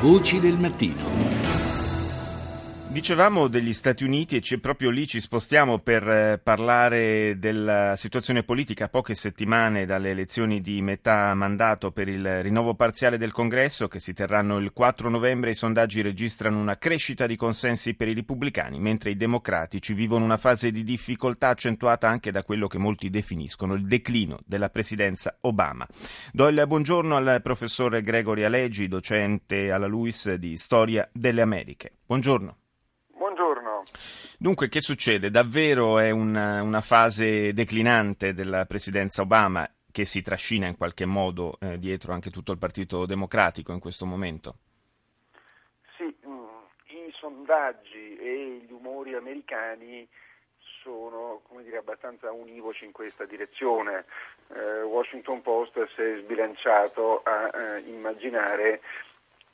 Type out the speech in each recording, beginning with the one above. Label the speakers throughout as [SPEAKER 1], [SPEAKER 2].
[SPEAKER 1] Voci del mattino.
[SPEAKER 2] Dicevamo degli Stati Uniti e proprio lì ci spostiamo per eh, parlare della situazione politica poche settimane dalle elezioni di metà mandato per il rinnovo parziale del Congresso che si terranno il 4 novembre. I sondaggi registrano una crescita di consensi per i repubblicani, mentre i democratici vivono una fase di difficoltà accentuata anche da quello che molti definiscono il declino della presidenza Obama. Do il buongiorno al professor Gregory Alegi, docente alla LUIS di Storia delle Americhe. Buongiorno. Dunque, che succede? Davvero è una, una fase declinante della presidenza Obama che si trascina in qualche modo eh, dietro anche tutto il Partito Democratico in questo momento?
[SPEAKER 3] Sì, mm, i sondaggi e gli umori americani sono dire, abbastanza univoci in questa direzione. Eh, Washington Post si è sbilanciato a eh, immaginare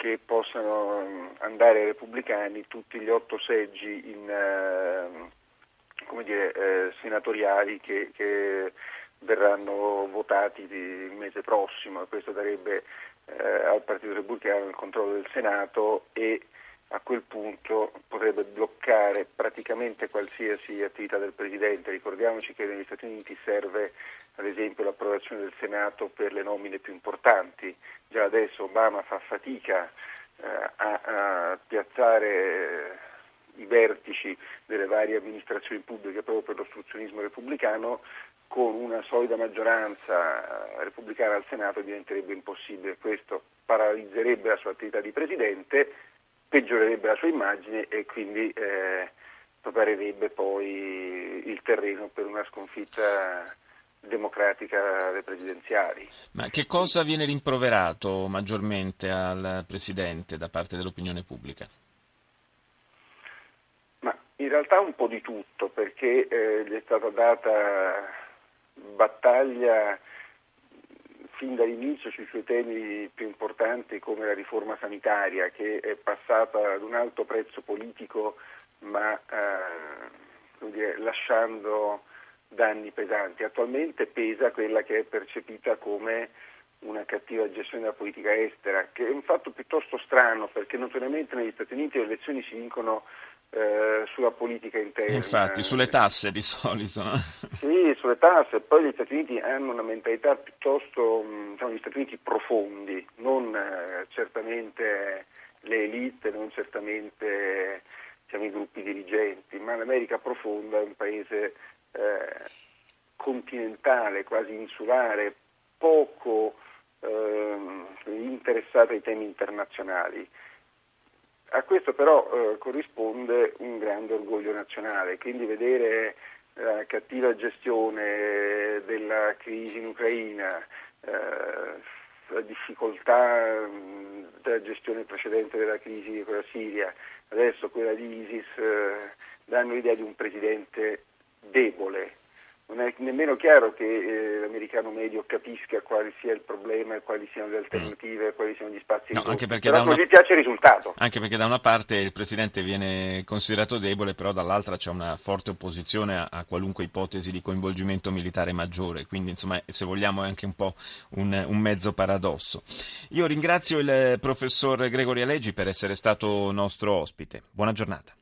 [SPEAKER 3] che possano andare ai repubblicani tutti gli otto seggi in, eh, dire, eh, senatoriali che, che, verranno votati il mese prossimo. E questo darebbe eh, al Partito Repubblicano il controllo del Senato e a quel punto potrebbe bloccare praticamente qualsiasi attività del Presidente. Ricordiamoci che negli Stati Uniti serve ad esempio l'approvazione del Senato per le nomine più importanti. Già adesso Obama fa fatica eh, a, a, piazzare i vertici delle varie amministrazioni pubbliche proprio per l'ostruzionismo repubblicano, con una solida maggioranza repubblicana al Senato diventerebbe impossibile. Questo paralizzerebbe la sua attività di Presidente peggiorerebbe la sua immagine e quindi eh, preparerebbe poi il terreno per una sconfitta democratica alle presidenziali.
[SPEAKER 2] Ma che cosa viene rimproverato maggiormente al Presidente da parte dell'opinione pubblica?
[SPEAKER 3] Ma in realtà un po' di tutto, perché eh, gli è stata data battaglia fin dall'inizio sui suoi temi più importanti come la riforma sanitaria che è passata ad un alto prezzo politico ma eh, dire, lasciando danni pesanti. Attualmente pesa quella che è percepita come una cattiva gestione della politica estera, che è un fatto piuttosto strano perché notoriamente negli Stati Uniti le elezioni si vincono eh, sulla politica interna.
[SPEAKER 2] Infatti, sulle tasse di solito.
[SPEAKER 3] Sì, sulle tasse. Poi gli Stati Uniti hanno una mentalità piuttosto, mm, diciamo, gli Stati Uniti profondi, non eh, certamente le elite, non certamente diciamo, i gruppi dirigenti, ma l'America profonda è un paese eh, continentale, quasi insulare, poco ehm, interessato ai temi internazionali. A questo però eh, corrisponde un grande orgoglio nazionale, quindi vedere la cattiva gestione della crisi in Ucraina, eh, la difficoltà mh, della gestione precedente della crisi con la Siria, adesso quella di ISIS, eh, danno l'idea di un presidente debole, non è nemmeno chiaro che eh, l'americano medio capisca quale sia il problema quali siano le alternative, mm. quali siano gli spazi
[SPEAKER 2] no, anche perché
[SPEAKER 3] però
[SPEAKER 2] da
[SPEAKER 3] così piace il risultato.
[SPEAKER 2] Anche perché da una parte il Presidente viene considerato debole, però dall'altra c'è una forte opposizione a, a qualunque ipotesi di coinvolgimento militare maggiore, quindi insomma se vogliamo è anche un po' un, un mezzo paradosso. Io ringrazio il professor Gregorio Alleggi per essere stato nostro ospite. Buona giornata.